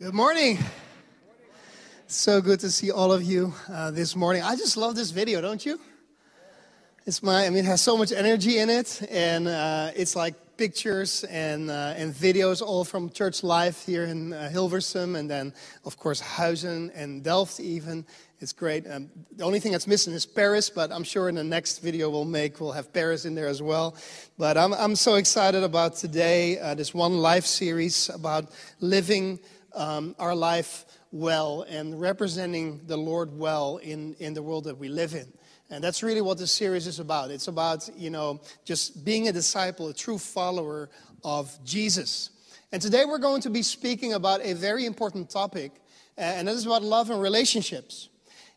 Good morning. So good to see all of you uh, this morning. I just love this video, don't you? It's my, I mean, it has so much energy in it, and uh, it's like pictures and uh, and videos all from church life here in uh, Hilversum, and then of course Huizen and Delft even. It's great. Um, the only thing that's missing is Paris, but I'm sure in the next video we'll make we'll have Paris in there as well. But I'm I'm so excited about today, uh, this one life series about living um, our life well and representing the Lord well in, in the world that we live in. And that's really what this series is about. It's about, you know, just being a disciple, a true follower of Jesus. And today we're going to be speaking about a very important topic, and that is about love and relationships.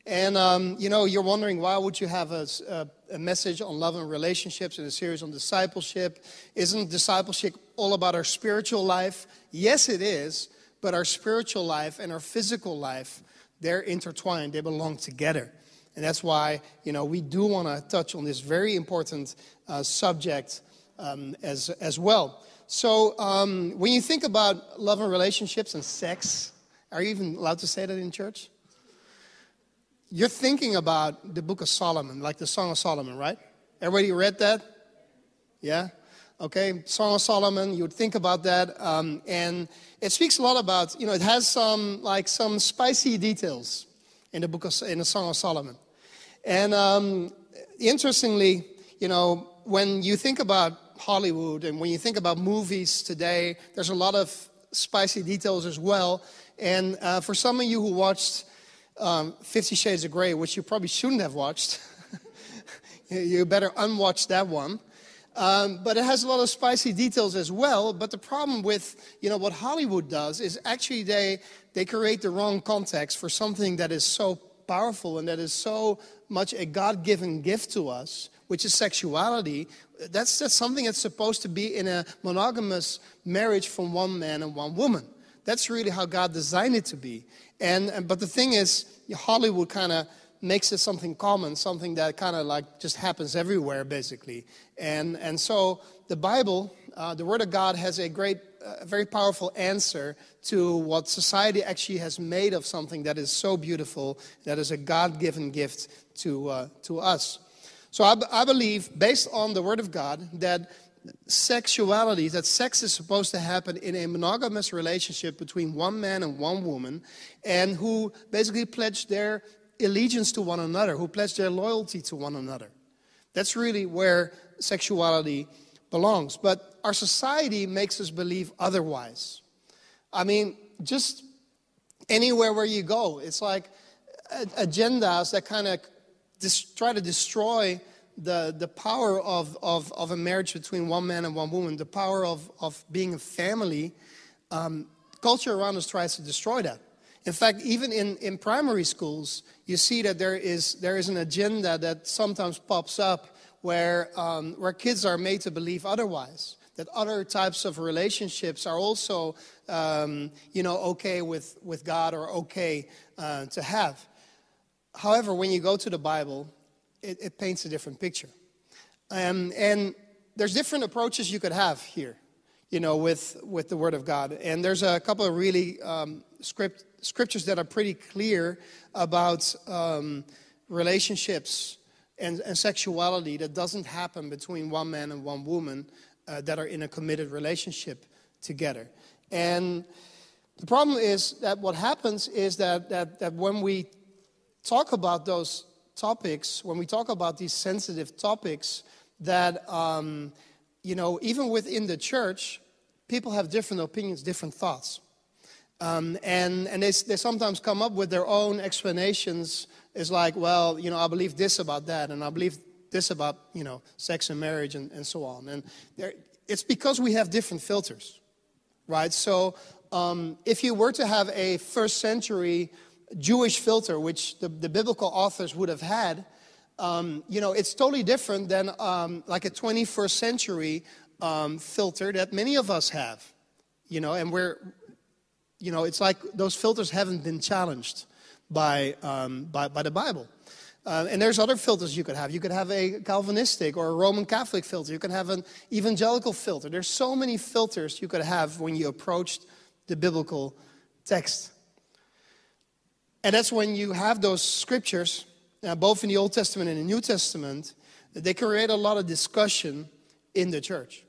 And, um, you know, you're wondering why would you have a, a, a, message on love and relationships and a series on discipleship? Isn't discipleship all about our spiritual life? Yes, it is but our spiritual life and our physical life, they're intertwined, they belong together. And that's why, you know, we do want to touch on this very important uh, subject um, as, as well. So, um, when you think about love and relationships and sex, are you even allowed to say that in church? You're thinking about the book of Solomon, like the Song of Solomon, right? Everybody read that? Yeah? Okay? Song of solomon you would think about that um, and it speaks a lot about you know it has some like some spicy details in the book of in the song of solomon. And um, interestingly you know when you think about hollywood and when you think about movies today there's a lot of spicy details as well. And uh, for some of you who watched um, 50 shades of gray which you probably shouldn't have watched you better unwatch that one um, but it has a lot of spicy details as well. But the problem with you know what Hollywood does is actually they they create the wrong context for something that is so powerful and that is so much a God-given gift to us, which is sexuality. That's that's something that's supposed to be in a monogamous marriage from one man and one woman. That's really how God designed it to be. And, and but the thing is, Hollywood kind of makes it something common, something that kind of like just happens everywhere, basically. And, and so the Bible, uh, the Word of God, has a great, uh, very powerful answer to what society actually has made of something that is so beautiful, that is a God given gift to, uh, to us. So I, I believe, based on the Word of God, that sexuality, that sex is supposed to happen in a monogamous relationship between one man and one woman, and who basically pledge their allegiance to one another, who pledge their loyalty to one another. That's really where sexuality belongs. But our society makes us believe otherwise. I mean, just anywhere where you go, it's like agendas that kind of try to destroy the, the power of, of, of a marriage between one man and one woman, the power of, of being a family. Um, culture around us tries to destroy that. In fact, even in, in primary schools, you see that there is, there is an agenda that sometimes pops up where, um, where kids are made to believe otherwise. That other types of relationships are also, um, you know, okay with, with God or okay uh, to have. However, when you go to the Bible, it, it paints a different picture. Um, and there's different approaches you could have here, you know, with, with the Word of God. And there's a couple of really um, script, scriptures that are pretty clear about um, relationships and, and, sexuality that doesn't happen between one man and one woman uh, that are in a committed relationship together. And the problem is that what happens is that, that, that when we talk about those topics, when we talk about these sensitive topics, that, um, you know, even within the church, people have different opinions, different thoughts. Um, and and they, they sometimes come up with their own explanations. It's like, well, you know, I believe this about that, and I believe this about, you know, sex and marriage and, and so on. And it's because we have different filters, right? So um, if you were to have a first century Jewish filter, which the, the biblical authors would have had, um, you know, it's totally different than um, like a 21st century um, filter that many of us have, you know, and we're you know, it's like those filters haven't been challenged by, um, by, by, the Bible. Uh, and there's other filters you could have. You could have a Calvinistic or a Roman Catholic filter. You could have an evangelical filter. There's so many filters you could have when you approached the biblical text. And that's when you have those scriptures, uh, both in the Old Testament and the New Testament, they create a lot of discussion in the church.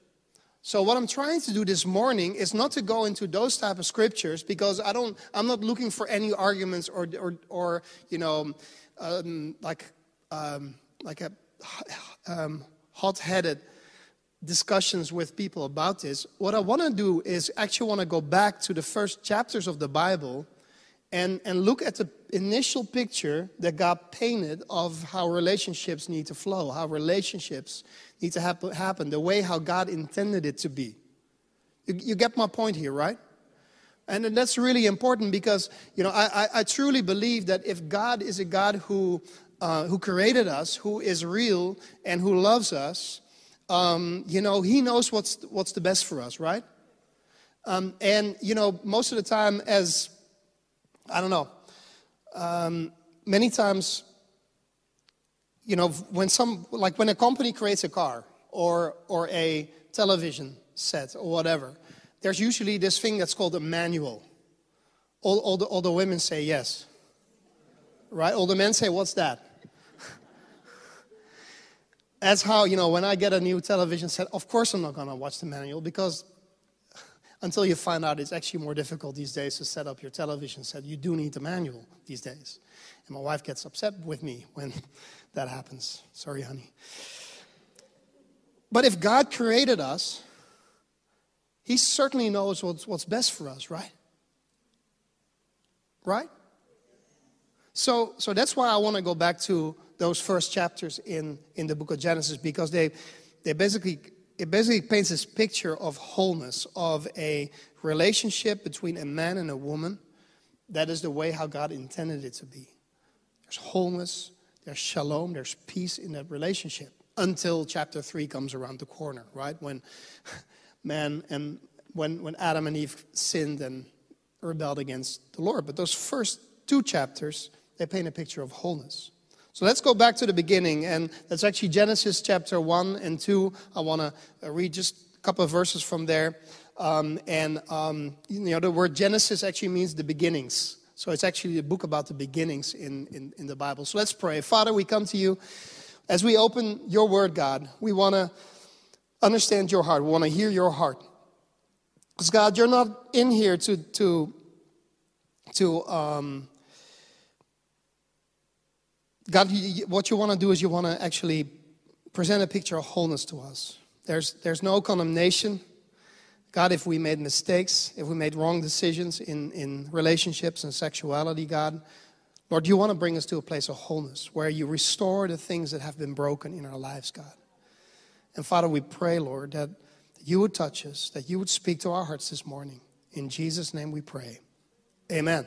So what I'm trying to do this morning is not to go into those type of scriptures because I don't. I'm not looking for any arguments or or, or you know, um, like um, like a um, hot-headed discussions with people about this. What I want to do is actually want to go back to the first chapters of the Bible and, and look at the initial picture that God painted of how relationships need to flow, how relationships need to happen, happen the way how God intended it to be. You, you get my point here, right? And that's really important because, you know, I, I, I truly believe that if God is a God who, uh, who created us, who is real, and who loves us, um, you know, he knows what's, what's the best for us, right? Um, and, you know, most of the time, as, I don't know, um, many times, you know, when some, like when a company creates a car or, or a television set or whatever, there's usually this thing that's called a manual. All, all, the, all the women say yes. Right? All the men say, what's that? That's how, you know, when I get a new television set, of course I'm not to watch the manual because until you find out it's actually more difficult these days to set up your television set, you do need a manual these days. And my wife gets upset with me when that happens. Sorry, honey. But if God created us, He certainly knows what's, what's best for us, right? Right? So, so that's why I want to go back to those first chapters in, in the book of Genesis because they, they basically, it basically paints this picture of wholeness, of a relationship between a man and a woman. That is the way how God intended it to be. There's wholeness, there's shalom, there's peace in that relationship until chapter 3 comes around the corner, right? When man and when, when Adam and Eve sinned and rebelled against the Lord. But those first two chapters, they paint a picture of wholeness. So let's go back to the beginning, and that's actually Genesis chapter 1 and 2. I want to read just a couple of verses from there. Um, and, um, you know, the word Genesis actually means the beginnings. So it's actually a book about the beginnings in, in, in the Bible. So let's pray. Father, we come to you. As we open your word, God, we want to understand your heart. We want to hear your heart. Because, God, you're not in here to, to, to um, God, what you want to do is you want to actually present a picture of wholeness to us. There's, there's no condemnation. God, if we made mistakes, if we made wrong decisions in, in relationships and sexuality, God, Lord, you want to bring us to a place of wholeness where you restore the things that have been broken in our lives, God. And Father, we pray, Lord, that you would touch us, that you would speak to our hearts this morning. In Jesus' name we pray. Amen.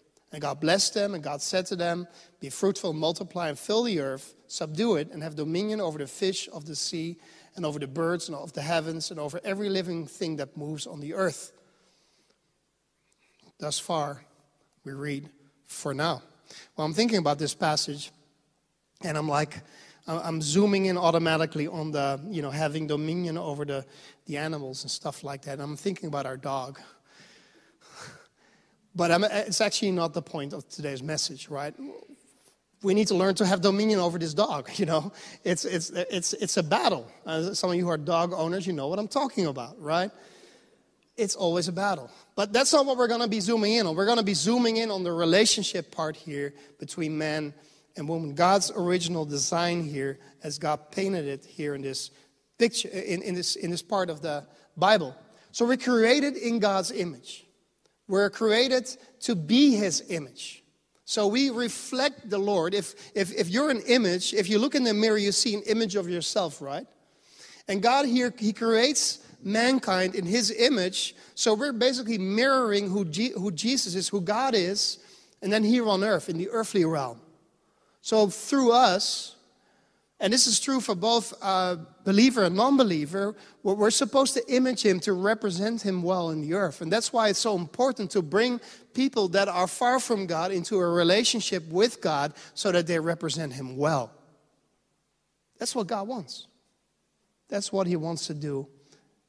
And God blessed them, and God said to them, Be fruitful, multiply, and fill the earth, subdue it, and have dominion over the fish of the sea, and over the birds and of the heavens, and over every living thing that moves on the earth. Thus far, we read for now. Well, I'm thinking about this passage, and I'm like, I'm zooming in automatically on the, you know, having dominion over the, the animals and stuff like that. And I'm thinking about our dog. But I'm, it's actually not the point of today's message, right? We need to learn to have dominion over this dog, you know? It's, it's, it's, it's a battle. Some of you who are dog owners, you know what I'm talking about, right? It's always a battle. But that's not what we're to be zooming in on. We're to be zooming in on the relationship part here between man and woman. God's original design here, as God painted it here in this picture, in, in, this, in this part of the Bible. So we're created in God's image. We're created to be his image. So we reflect the Lord. If, if, if you're an image, if you look in the mirror, you see an image of yourself, right? And God here, he creates mankind in his image. So we're basically mirroring who, G, who Jesus is, who God is, and then here on earth in the earthly realm. So through us, and this is true for both uh, believer and non believer, we're supposed to image him to represent him well in the earth. And that's why it's so important to bring people that are far from God into a relationship with God so that they represent him well. That's what God wants. That's what he wants to do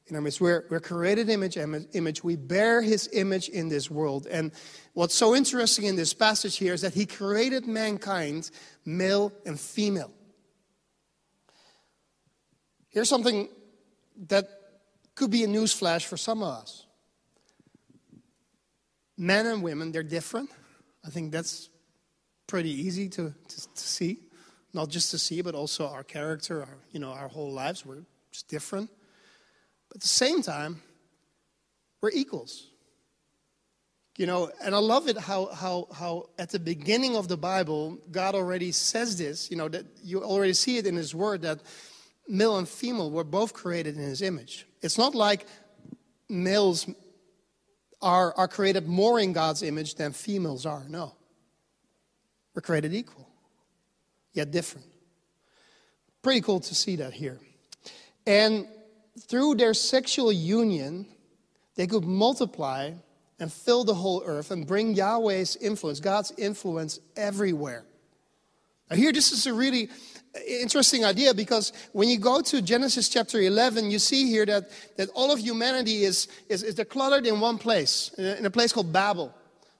in our midst. We're, we're created image, image. We bear his image in this world. And what's so interesting in this passage here is that he created mankind male and female. Here's something that could be a newsflash for some of us. Men and women, they're different. I think that's pretty easy to, to, to see. Not just to see, but also our character, our, you know, our whole lives, we're just different. But at the same time, we're equals. You know, and I love it how, how, how at the beginning of the Bible, God already says this, you know, that you already see it in His Word that male and female were both created in His image. It's not like males are, are created more in God's image than females are. No. We're created equal, yet different. Pretty cool to see that here. And through their sexual union, they could multiply and fill the whole earth and bring Yahweh's influence, God's influence everywhere. Now, here, this is a really interesting idea because when you go to Genesis chapter 11, you see here that, that all of humanity is, is, is cluttered in one place, in a place called Babel.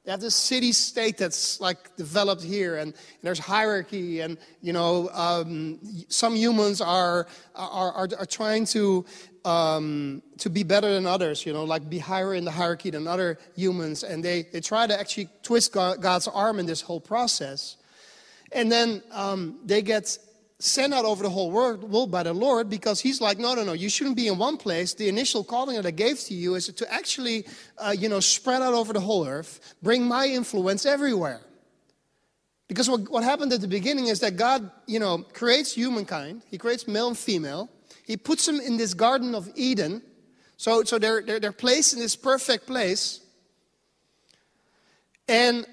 They have this city state that's like developed here, and, and there's hierarchy, and you know, um, some humans are, are, are, are trying to, um, to be better than others, you know, like be higher in the hierarchy than other humans, and they, they try to actually twist God's arm in this whole process. And then um, they get sent out over the whole world by the Lord because He's like, no, no, no, you shouldn't be in one place. The initial calling that I gave to you is to actually, uh, you know, spread out over the whole earth, bring my influence everywhere. Because what, what happened at the beginning is that God, you know, creates humankind, He creates male and female, He puts them in this Garden of Eden. So, so they're, they're, they're placed in this perfect place. And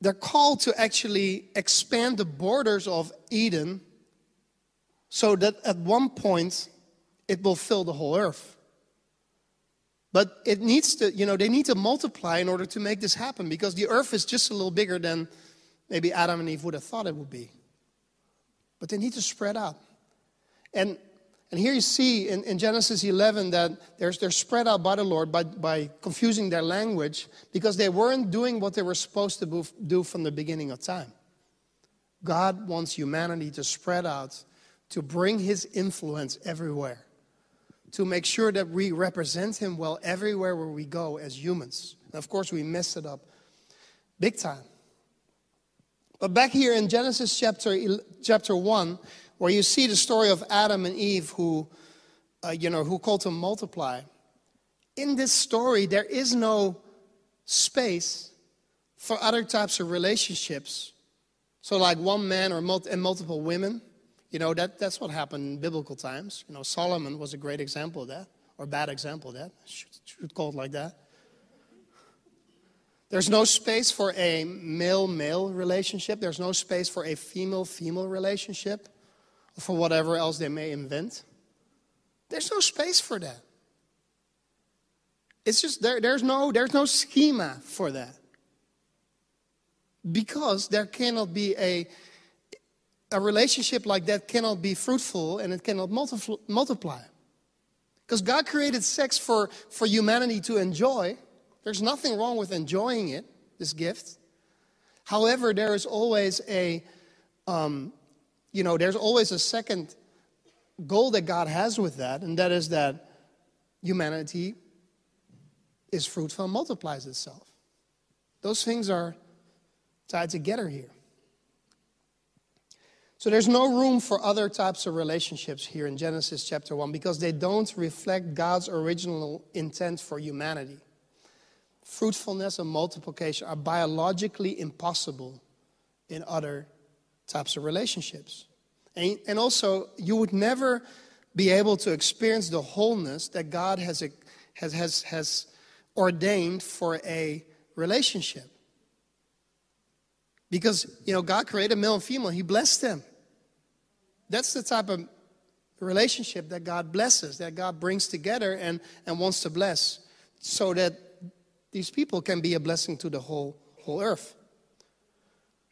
they're called to actually expand the borders of Eden so that at one point it will fill the whole earth. But it needs to, you know, they need to multiply in order to make this happen because the earth is just a little bigger than maybe Adam and Eve would have thought it would be. But they need to spread out. And and here you see in, in Genesis 11 that they're, they're spread out by the Lord by, by confusing their language because they weren't doing what they were supposed to do from the beginning of time. God wants humanity to spread out, to bring his influence everywhere, to make sure that we represent him well everywhere where we go as humans. And of course, we mess it up big time. But back here in Genesis chapter, chapter 1, where you see the story of Adam and Eve who, uh, you know, who called to multiply. In this story, there is no space for other types of relationships. So, like one man or multi- and multiple women, you know, that, that's what happened in biblical times. You know, Solomon was a great example of that, or bad example of that. Should, should call it like that. There's no space for a male male relationship. There's no space for a female female relationship for whatever else they may invent. There's no space for that. It's just there, there's no there's no schema for that. Because there cannot be a a relationship like that cannot be fruitful and it cannot multiply. Because God created sex for, for humanity to enjoy. There's nothing wrong with enjoying it, this gift. However, there is always a, um, you know, there's always a second goal that God has with that, and that is that humanity is fruitful and multiplies itself. Those things are tied together here. So there's no room for other types of relationships here in Genesis chapter 1 because they don't reflect God's original intent for humanity. Fruitfulness and multiplication are biologically impossible in other types of relationships. And, and also, you would never be able to experience the wholeness that God has, has, has, has ordained for a relationship. Because, you know, God created male and female, He blessed them. That's the type of relationship that God blesses, that God brings together and, and wants to bless, so that these people can be a blessing to the whole, whole earth.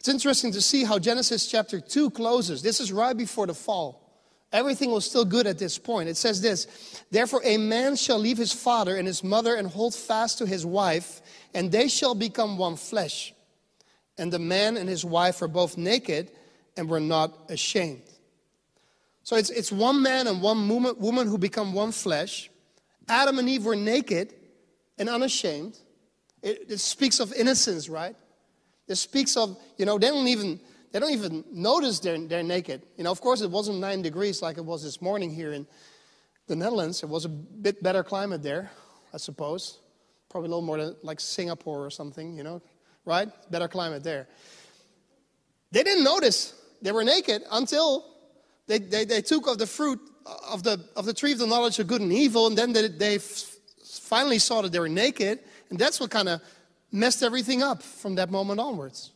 It's interesting to see how Genesis chapter 2 closes. This is right before the fall. Everything was still good at this point. It says this Therefore, a man shall leave his father and his mother and hold fast to his wife, and they shall become one flesh. And the man and his wife are both naked and were not ashamed. So it's, it's one man and one woman who become one flesh. Adam and Eve were naked and unashamed. It, it speaks of innocence, right? It speaks of, you know, they don't even they don't even notice they're, they're naked. You know, of course, it wasn't nine degrees like it was this morning here in the Netherlands. It was a bit better climate there, I suppose. Probably a little more like Singapore or something, you know, right? Better climate there. They didn't notice they were naked until they, they, they took of the fruit of the, of the tree of the knowledge of good and evil, and then they, they finally saw that they were naked, and that's what kind of messed everything up from that moment onwards.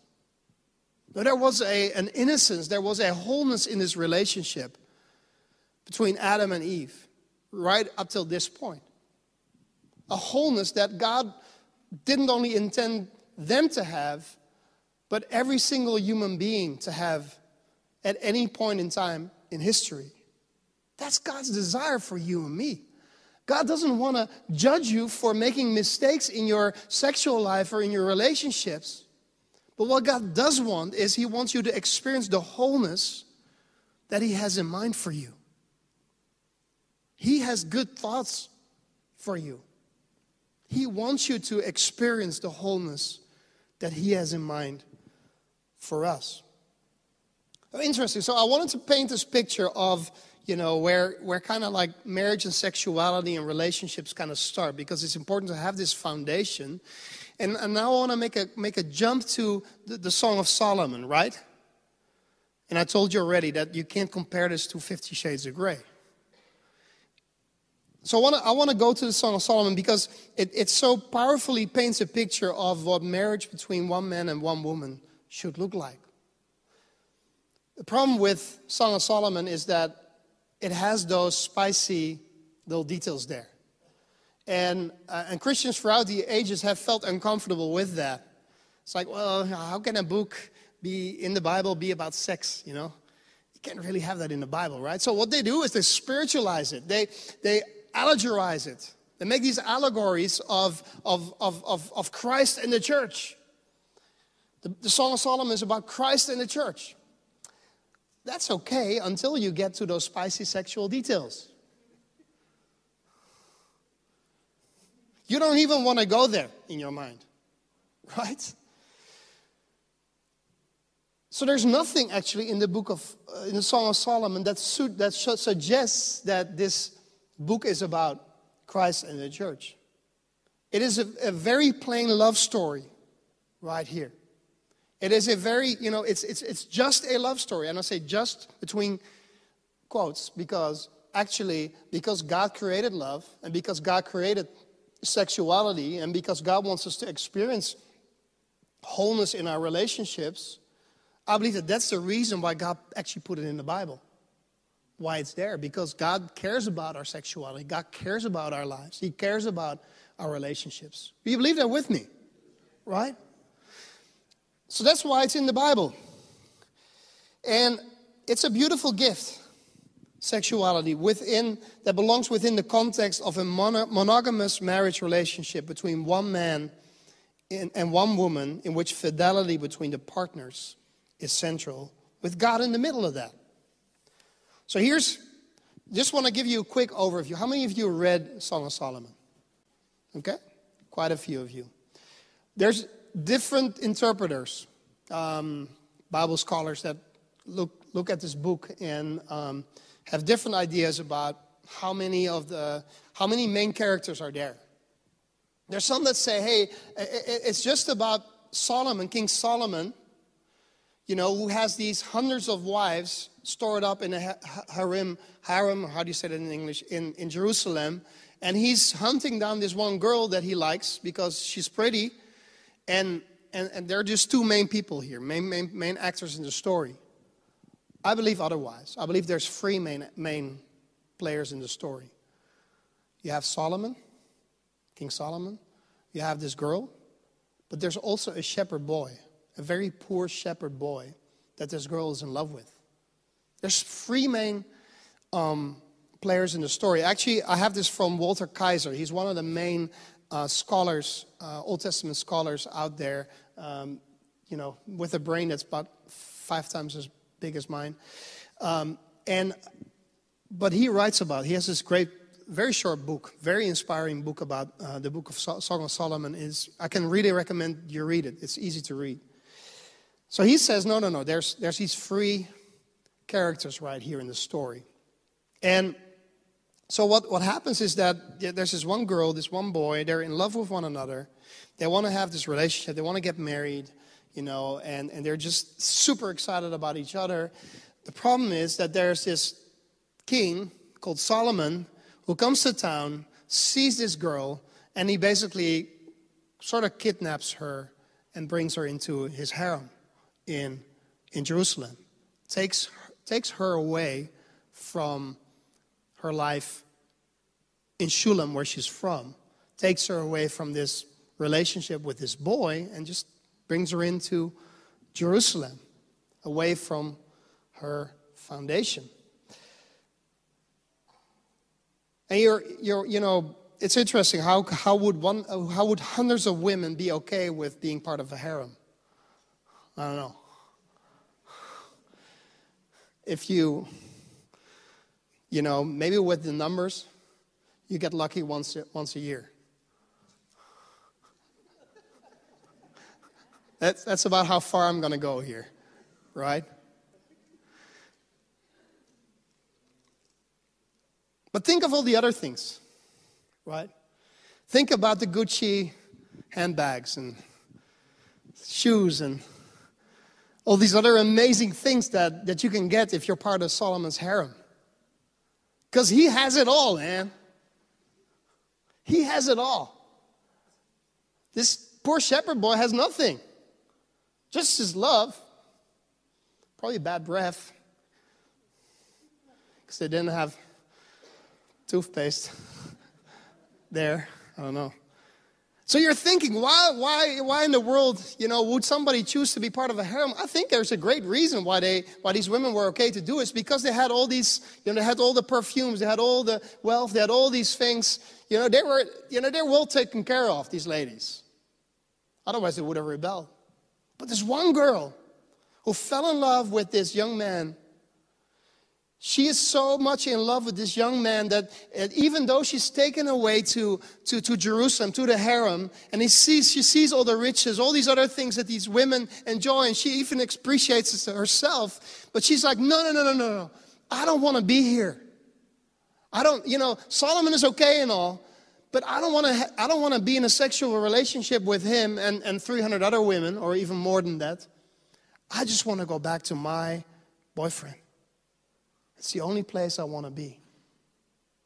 But there was a, an innocence, there was a wholeness in this relationship between Adam and Eve, right up till this point. A wholeness that God didn't only intend them to have, but every single human being to have at any point in time in history. That's God's desire for you and me. God doesn't want to judge you for making mistakes in your sexual life or in your relationships. But what God does want is He wants you to experience the wholeness that He has in mind for you. He has good thoughts for you. He wants you to experience the wholeness that He has in mind for us. Interesting. So I wanted to paint this picture of, you know, where, where kind of like marriage and sexuality and relationships kind of start because it's important to have this foundation. And, and now I want to make a, make a jump to the, the Song of Solomon, right? And I told you already that you can't compare this to Fifty Shades of Grey. So I want to I want to go to the Song of Solomon because it, it so powerfully paints a picture of what marriage between one man and one woman should look like. The problem with Song of Solomon is that it has those spicy little details there. And, uh, and Christians throughout the ages have felt uncomfortable with that. It's like, well, how can a book be in the Bible be about sex, you know? You can't really have that in the Bible, right? So what they do is they spiritualize it. They, they allegorize it. They make these allegories of, of, of, of, of Christ and the church. The, the Song of Solomon is about Christ and the church. That's okay until you get to those spicy sexual details. You don't even want to go there in your mind, right? So there's nothing actually in the book of uh, in the Song of Solomon that su- that suggests that this book is about Christ and the church. It is a, a very plain love story right here. It is a very, you know, it's, it's, it's just a love story. And I say just between quotes because actually, because God created love and because God created sexuality and because God wants us to experience wholeness in our relationships, I believe that that's the reason why God actually put it in the Bible. Why it's there. Because God cares about our sexuality, God cares about our lives, He cares about our relationships. Do you believe that with me? Right? So that's why it's in the Bible. And it's a beautiful gift, sexuality, within that belongs within the context of a monogamous marriage relationship between one man and one woman, in which fidelity between the partners is central, with God in the middle of that. So here's just want to give you a quick overview. How many of you read Song of Solomon? Okay, quite a few of you. There's different interpreters, um, Bible scholars that look, look at this book and um, have different ideas about how many of the how many main characters are there. There's some that say, hey, it's just about Solomon, King Solomon, you know, who has these hundreds of wives stored up in a harem, harem, how do you say that in English, in, in Jerusalem. And he's hunting down this one girl that he likes because she's pretty And, and, and there are just two main people here, main, main, main actors in the story. I believe otherwise. I believe there's three main, main players in the story. You have Solomon, King Solomon. You have this girl, but there's also a shepherd boy, a very poor shepherd boy that this girl is in love with. There's three main um, players in the story. Actually, I have this from Walter Kaiser. He's one of the main uh, scholars, uh, Old Testament scholars out there, um, you know, with a brain that's about five times as big as mine. Um, and but he writes about. He has this great, very short book, very inspiring book about uh, the book of Song of Solomon. Is I can really recommend you read it. It's easy to read. So he says, no, no, no. There's there's these three characters right here in the story, and so what, what happens is that there's this one girl, this one boy, they're in love with one another. They want to have this relationship, they want to get married, you know, and, and they're just super excited about each other. The problem is that there's this king called Solomon who comes to town, sees this girl, and he basically sort of kidnaps her and brings her into his harem in, in Jerusalem. Takes, takes her away from her life in Shulam, where she's from, takes her away from this relationship with this boy and just brings her into Jerusalem, away from her foundation. And you're, you're, you know, it's interesting how, how, would one, how would hundreds of women be okay with being part of a harem? I don't know. If you you know, maybe with the numbers, you get lucky once, once a year. That's, that's about how far I'm going to go here, right? But think of all the other things, right? Think about the Gucci handbags and shoes and all these other amazing things that, that you can get if you're part of Solomon's harem. Because he has it all, man. He has it all. This poor shepherd boy has nothing, just his love. Probably bad breath because they didn't have toothpaste there. I don't know. So you're thinking, why, why, why in the world, you know, would somebody choose to be part of a harem? I think there's a great reason why they, why these women were okay to do it. It's because they had all these, you know, they had all the perfumes, they had all the wealth, they had all these things. You know, they were, you know, they're well taken care of, these ladies. Otherwise, they would have rebelled. But this one girl who fell in love with this young man she is so much in love with this young man that even though she's taken away to, to, to Jerusalem, to the harem, and he sees, she sees all the riches, all these other things that these women enjoy, and she even appreciates it herself, but she's like, no, no, no, no, no, no. I don't want to be here. I don't, you know, Solomon is okay and all, but I don't want to, I don't want to be in a sexual relationship with him and, and 300 other women, or even more than that. I just want to go back to my boyfriend. It's the only place I want to be.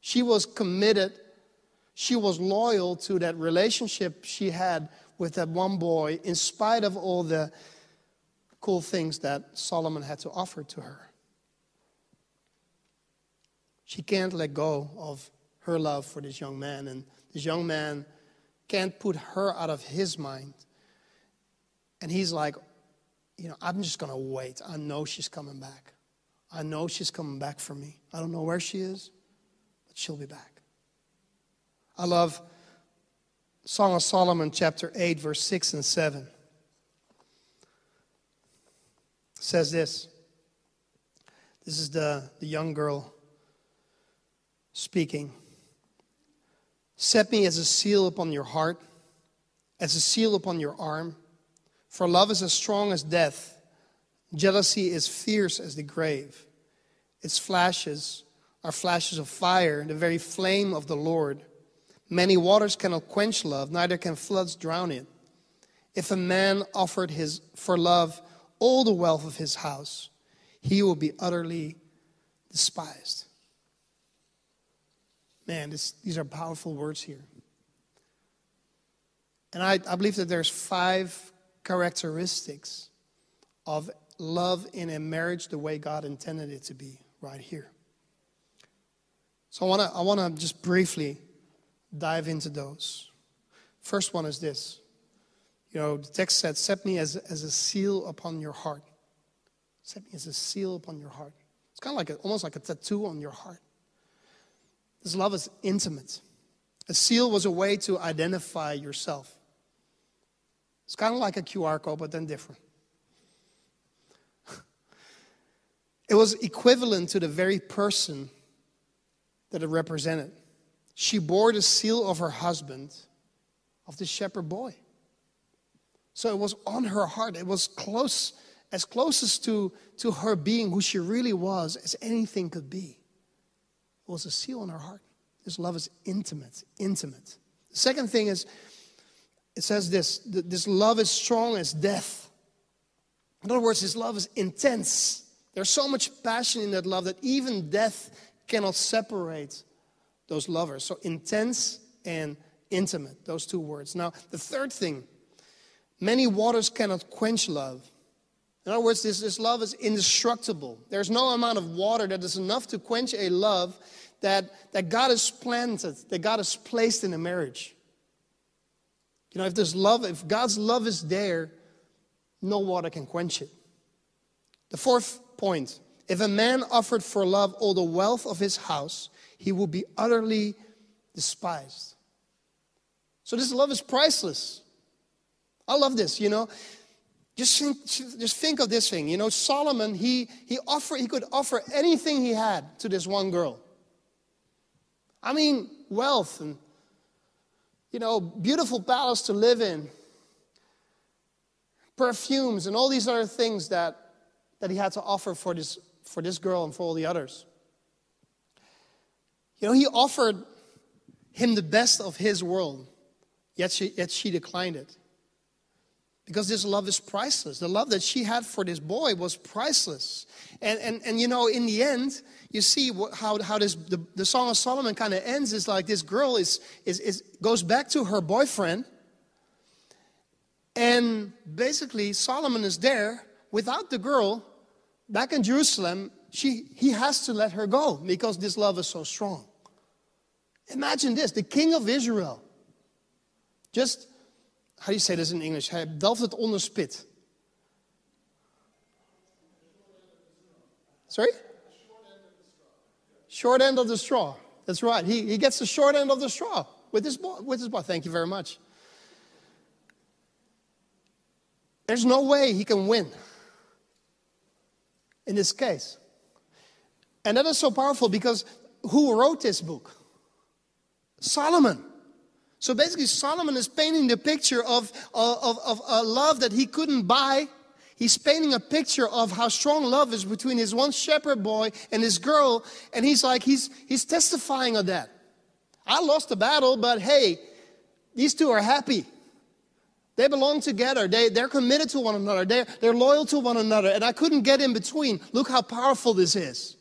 She was committed. She was loyal to that relationship she had with that one boy, in spite of all the cool things that Solomon had to offer to her. She can't let go of her love for this young man, and this young man can't put her out of his mind. And he's like, you know, I'm just going to wait. I know she's coming back. I know she's coming back for me. I don't know where she is, but she'll be back. I love Song of Solomon, chapter 8, verse 6 and 7. It says this. This is the, the young girl speaking. Set me as a seal upon your heart, as a seal upon your arm. For love is as strong as death Jealousy is fierce as the grave. Its flashes are flashes of fire, the very flame of the Lord. Many waters cannot quench love, neither can floods drown it. If a man offered his for love all the wealth of his house, he will be utterly despised. Man, this, these are powerful words here. And I, I believe that there's five characteristics of love in a marriage the way God intended it to be right here. So I want to I want to just briefly dive into those. First one is this. You know, the text said, Set me as, as a seal upon your heart. Set me as a seal upon your heart. It's kind of like a, almost like a tattoo on your heart. This love is intimate. A seal was a way to identify yourself. It's kind of like a QR code, but then different. It was equivalent to the very person that it represented. She bore the seal of her husband, of the shepherd boy. So it was on her heart. It was close, as closest to, to her being who she really was as anything could be. It was a seal on her heart. This love is intimate, intimate. The second thing is, it says this this love is strong as death. In other words, this love is intense. There's so much passion in that love that even death cannot separate those lovers. So intense and intimate, those two words. Now, the third thing many waters cannot quench love. In other words, this, this love is indestructible. There's no amount of water that is enough to quench a love that, that God has planted, that God has placed in a marriage. You know, if there's love, if God's love is there, no water can quench it. The fourth point if a man offered for love all the wealth of his house, he would be utterly despised. So this love is priceless. I love this, you know. Just think, just think of this thing. You know, Solomon, he, he, offered, he could offer anything he had to this one girl. I mean, wealth and, you know, beautiful palace to live in, perfumes, and all these other things that, that he had to offer for this, for this girl and for all the others. You know, he offered him the best of his world, yet she, yet she declined it. Because this love is priceless. The love that she had for this boy was priceless. And, and, and you know, in the end, you see how, how this, the, the Song of Solomon kind of ends is like this girl is, is, is, goes back to her boyfriend. And basically, Solomon is there without the girl back in Jerusalem. She, he has to let her go because this love is so strong. Imagine this the king of Israel just how do you say this in English? Hij delft het onder spit. Sorry? Short end of the straw. That's right. He, he gets the short end of the straw with his boy. With his boy. Thank you very much. There's no way he can win in this case. And that is so powerful because who wrote this book? Solomon. So basically, Solomon is painting the picture of, of, of a love that he couldn't buy. He's painting a picture of how strong love is between his one shepherd boy and his girl. And he's like, he's, he's testifying of that. I lost the battle, but hey, these two are happy. They belong together. They, they're committed to one another. They're, they're loyal to one another. And I couldn't get in between. Look how powerful this is.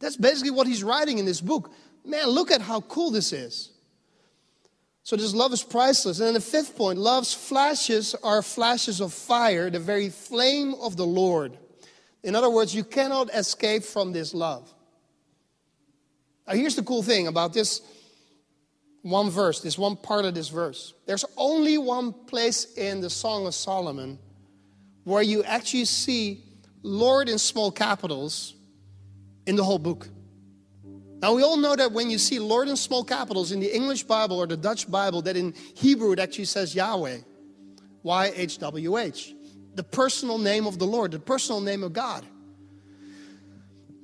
That's basically what he's writing in this book. Man, look at how cool this is. So this love is priceless. And then the fifth point, love's flashes are flashes of fire, the very flame of the Lord. In other words, you cannot escape from this love. Now here's the cool thing about this one verse, this one part of this verse. There's only one place in the Song of Solomon where you actually see Lord in small capitals in the whole book. Now, we all know that when you see Lord in small capitals in the English Bible or the Dutch Bible, that in Hebrew it actually says Yahweh, Y H W H, the personal name of the Lord, the personal name of God.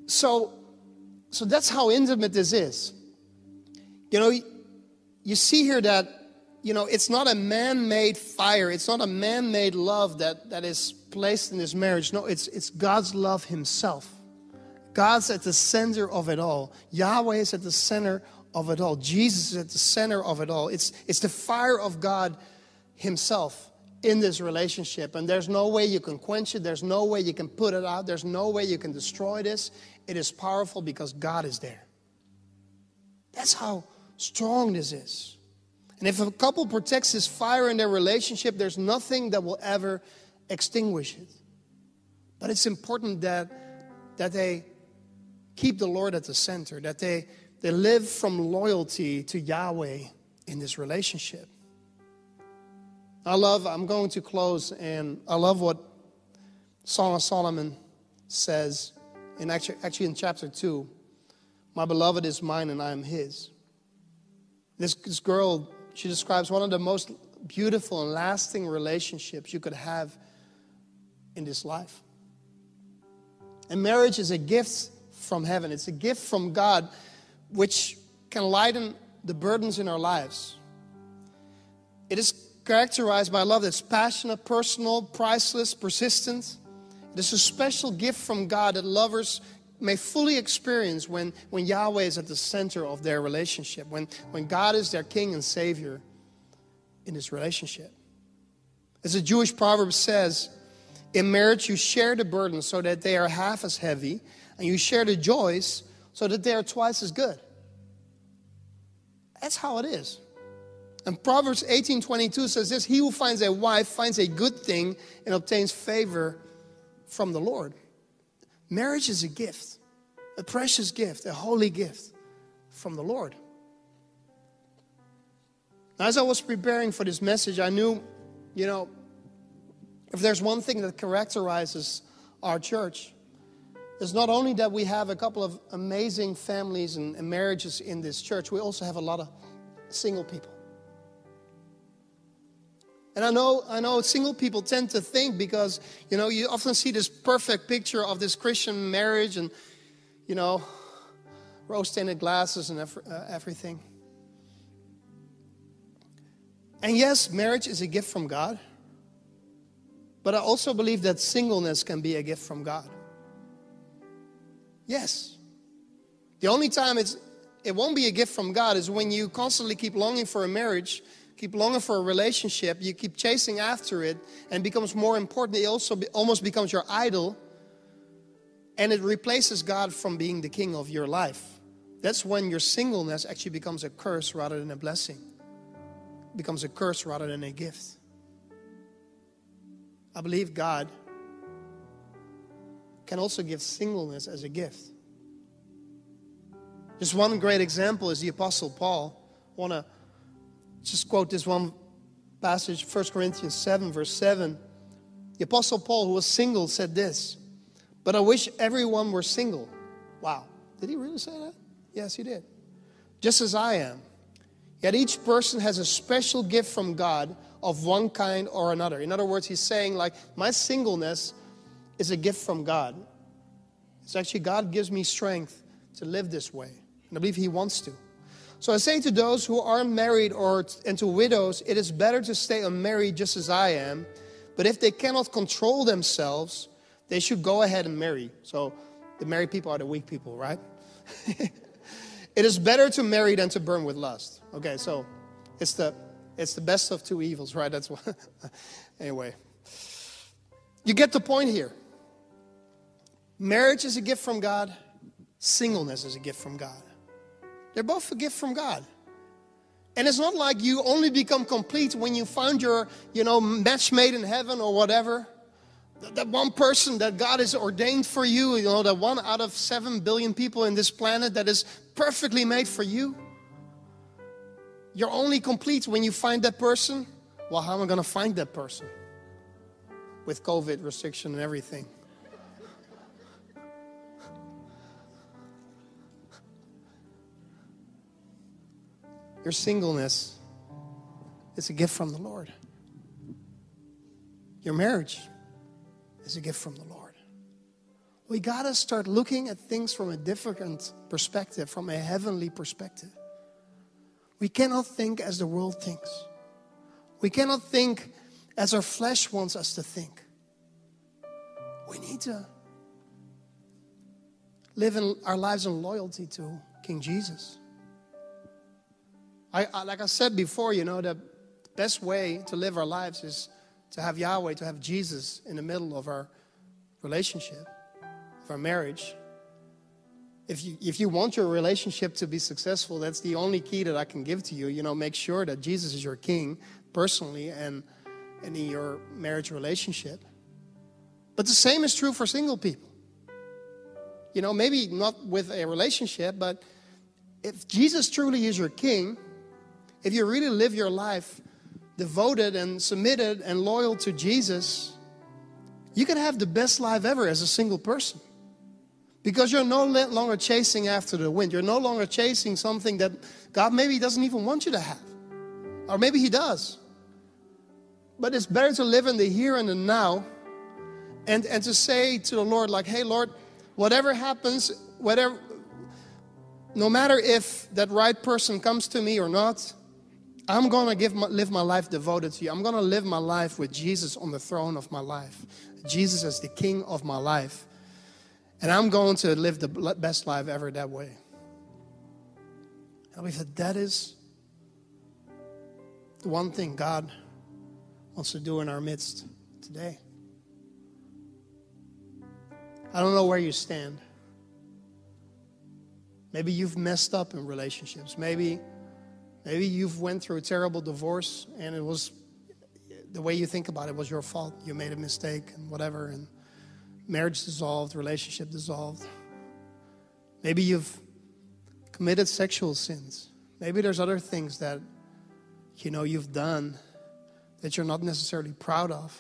So, so that's how intimate this is. You know, you see here that, you know, it's not a man made fire, it's not a man made love that, that is placed in this marriage. No, it's, it's God's love Himself. God's at the center of it all. Yahweh is at the center of it all. Jesus is at the center of it all. It's, it's the fire of God Himself in this relationship. And there's no way you can quench it. There's no way you can put it out. There's no way you can destroy this. It is powerful because God is there. That's how strong this is. And if a couple protects this fire in their relationship, there's nothing that will ever extinguish it. But it's important that, that they keep the Lord at the center, that they, they live from loyalty to Yahweh in this relationship. I love, I'm going to close, and I love what Song of Solomon says, in actually, actually in chapter 2. My beloved is mine and I am his. This, this girl, she describes one of the most beautiful and lasting relationships you could have in this life. And marriage is a gift from heaven, it's a gift from God which can lighten the burdens in our lives. It is characterized by love that's passionate, personal, priceless, persistent. It is a special gift from God that lovers may fully experience when, when Yahweh is at the center of their relationship, when, when God is their king and savior in this relationship. As the Jewish proverb says, in marriage you share the burden so that they are half as heavy, and you share the joys so that they are twice as good. That's how it is. And Proverbs 18:22 says this, he who finds a wife finds a good thing and obtains favor from the Lord. Marriage is a gift, a precious gift, a holy gift from the Lord. As I was preparing for this message, I knew, you know, if there's one thing that characterizes our church, it's not only that we have a couple of amazing families and marriages in this church, we also have a lot of single people. And I know, I know single people tend to think because, you know, you often see this perfect picture of this Christian marriage and, you know, rose tinted glasses and uh, everything. And yes, marriage is a gift from God. But I also believe that singleness can be a gift from God. Yes. The only time it's, it won't be a gift from God is when you constantly keep longing for a marriage keep longing for a relationship, you keep chasing after it, and becomes more important. It also be, almost becomes your idol, and it replaces God from being the king of your life. That's when your singleness actually becomes a curse rather than a blessing. It becomes a curse rather than a gift. I believe God can also give singleness as a gift. Just one great example is the Apostle Paul. Want to just quote this one passage, 1 Corinthians 7, verse 7. The Apostle Paul, who was single, said this But I wish everyone were single. Wow. Did he really say that? Yes, he did. Just as I am. Yet each person has a special gift from God of one kind or another. In other words, he's saying, like, my singleness is a gift from God. It's actually God gives me strength to live this way. And I believe he wants to. So I say to those who aren't married or and to widows, it is better to stay unmarried just as I am. But if they cannot control themselves, they should go ahead and marry. So the married people are the weak people, right? it is better to marry than to burn with lust. Okay, so it's the it's the best of two evils, right? That's what anyway. You get the point here. Marriage is a gift from God, singleness is a gift from God. They're both a gift from God. And it's not like you only become complete when you find your, you know, match made in heaven or whatever. That one person that God has ordained for you, you know, that one out of seven billion people in this planet that is perfectly made for you. You're only complete when you find that person. Well, how am I going to find that person? With COVID restriction and everything. Your singleness is a gift from the Lord. Your marriage is a gift from the Lord. We got to start looking at things from a different perspective, from a heavenly perspective. We cannot think as the world thinks. We cannot think as our flesh wants us to think. We need to live in our lives in loyalty to King Jesus. I, I, like I said before, you know, the best way to live our lives is to have Yahweh, to have Jesus in the middle of our relationship, of our marriage. if you if you want your relationship to be successful, that's the only key that I can give to you. You know, make sure that Jesus is your king personally and and in your marriage relationship. But the same is true for single people. You know, maybe not with a relationship, but if Jesus truly is your king, if you really live your life devoted and submitted and loyal to Jesus, you can have the best life ever as a single person. Because you're no longer chasing after the wind. You're no longer chasing something that God maybe doesn't even want you to have. Or maybe He does. But it's better to live in the here and the now and, and to say to the Lord, like, hey, Lord, whatever happens, whatever, no matter if that right person comes to me or not, I'm going to give my, live my life devoted to you. I'm going to live my life with Jesus on the throne of my life. Jesus as the king of my life. And I'm going to live the best life ever that way. And we said, that is the one thing God wants to do in our midst today. I don't know where you stand. Maybe you've messed up in relationships. Maybe maybe you've went through a terrible divorce and it was the way you think about it was your fault. You made a mistake and whatever and marriage dissolved, relationship dissolved. Maybe you've committed sexual sins. Maybe there's other things that you know you've done that you're not necessarily proud of.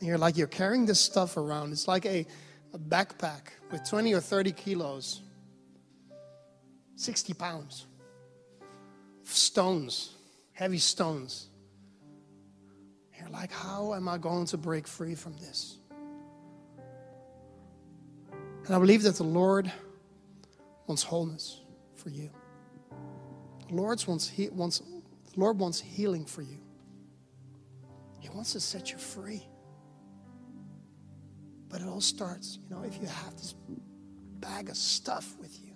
And you're like you're carrying this stuff around. It's like a, a backpack with 20 or 30 kilos, 60 pounds, stones, heavy stones. You're like, how am I going to break free from this? And I believe that the Lord wants wholeness for you. The Lord wants, he, wants, the Lord wants healing for you. He wants to set you free. But it all starts, you know, if you have this bag of stuff with you,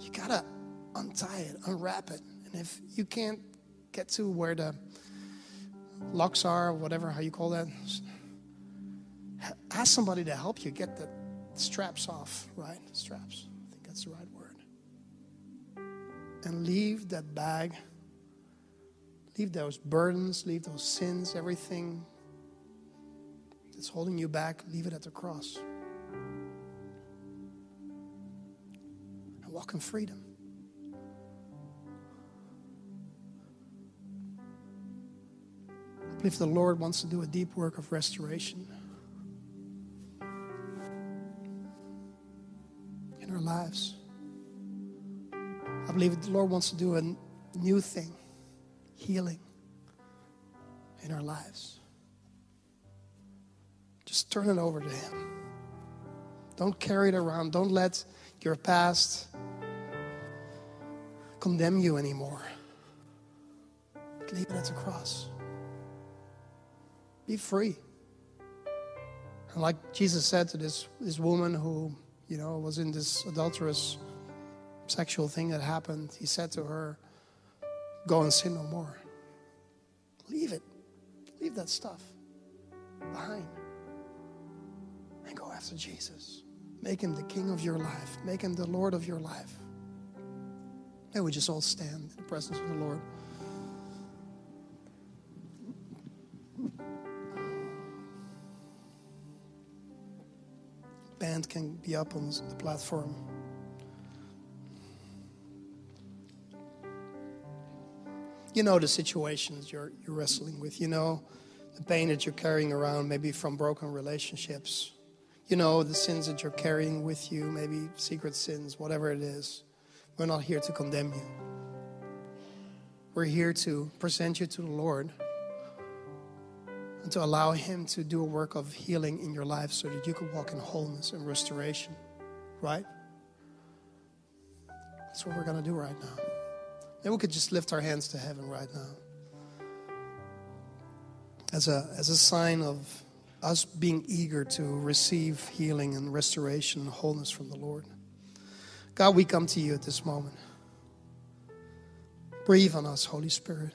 you gotta untie it, unwrap it. And if you can't get to where the locks are, or whatever, how you call that, ask somebody to help you get the straps off, right? Straps. I think that's the right word. And leave that bag, leave those burdens, leave those sins, everything that's holding you back, leave it at the cross. And walk in freedom. I believe the Lord wants to do a deep work of restoration. in our lives. I believe the Lord wants to do a new thing, healing in our lives. Just turn it over to Him. Don't carry it around. Don't let your past condemn you anymore. Leave it at the cross. Be free. And like Jesus said to this, this woman who you know, was in this adulterous sexual thing that happened, he said to her, Go and sin no more. Leave it. Leave that stuff behind. And go after Jesus. Make him the king of your life, make him the Lord of your life. May we just all stand in the presence of the Lord. Can be up on the platform. You know the situations you're, you're wrestling with. You know the pain that you're carrying around, maybe from broken relationships. You know the sins that you're carrying with you, maybe secret sins, whatever it is. We're not here to condemn you. We're here to present you to the Lord and to allow Him to do a work of healing in your life so that you can walk in wholeness and restoration. Right? That's what we're going to do right now. Maybe we could just lift our hands to heaven right now as a, as a sign of us being eager to receive healing and restoration and wholeness from the Lord. God, we come to you at this moment. Breathe on us, Holy Spirit.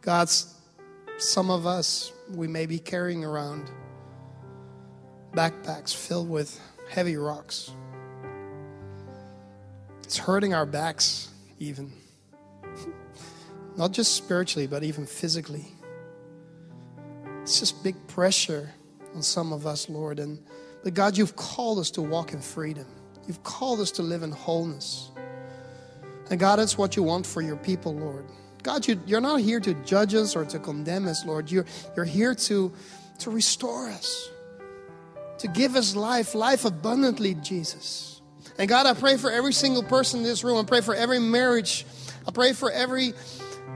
God's some of us, we may be carrying around backpacks filled with heavy rocks. It's hurting our backs, even. Not just spiritually, but even physically. It's just big pressure on some of us, Lord. And but God, you've called us to walk in freedom. You've called us to live in wholeness. And God, that's what you want for your people, Lord. God, you, you're not here to judge us or to condemn us, Lord. You're, you're here to, to restore us, to give us life, life abundantly, Jesus. And God, I pray for every single person in this room. I pray for every marriage. I pray for every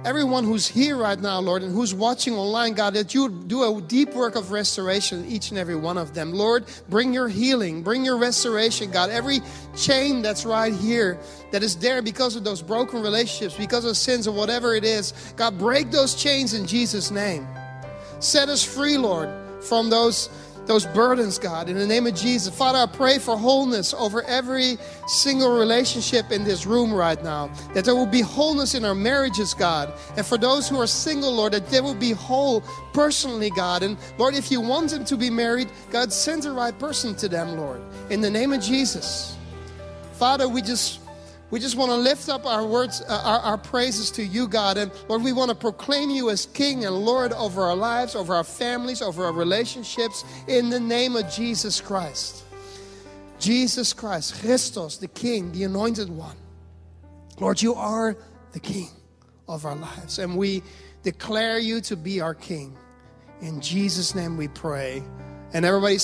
everyone who's here right now, Lord, and who's watching online, God, that you do a deep work of restoration in each and every one of them. Lord, bring your healing, bring your restoration, God. Every chain that's right here that is there because of those broken relationships, because of sins or whatever it is, God, break those chains in Jesus' name. Set us free, Lord, from those those burdens, God, in the name of Jesus. Father, I pray for wholeness over every single relationship in this room right now. That there will be wholeness in our marriages, God. And for those who are single, Lord, that they will be whole personally, God. And Lord, if you want them to be married, God, send the right person to them, Lord. In the name of Jesus. Father, we just we just want to lift up our words, uh, our, our praises to you, God. And Lord, we want to proclaim you as King and Lord over our lives, over our families, over our relationships, in the name of Jesus Christ. Jesus Christ, Christos, the King, the Anointed One. Lord, you are the King of our lives, and we declare you to be our King. In Jesus' name we pray. And everybody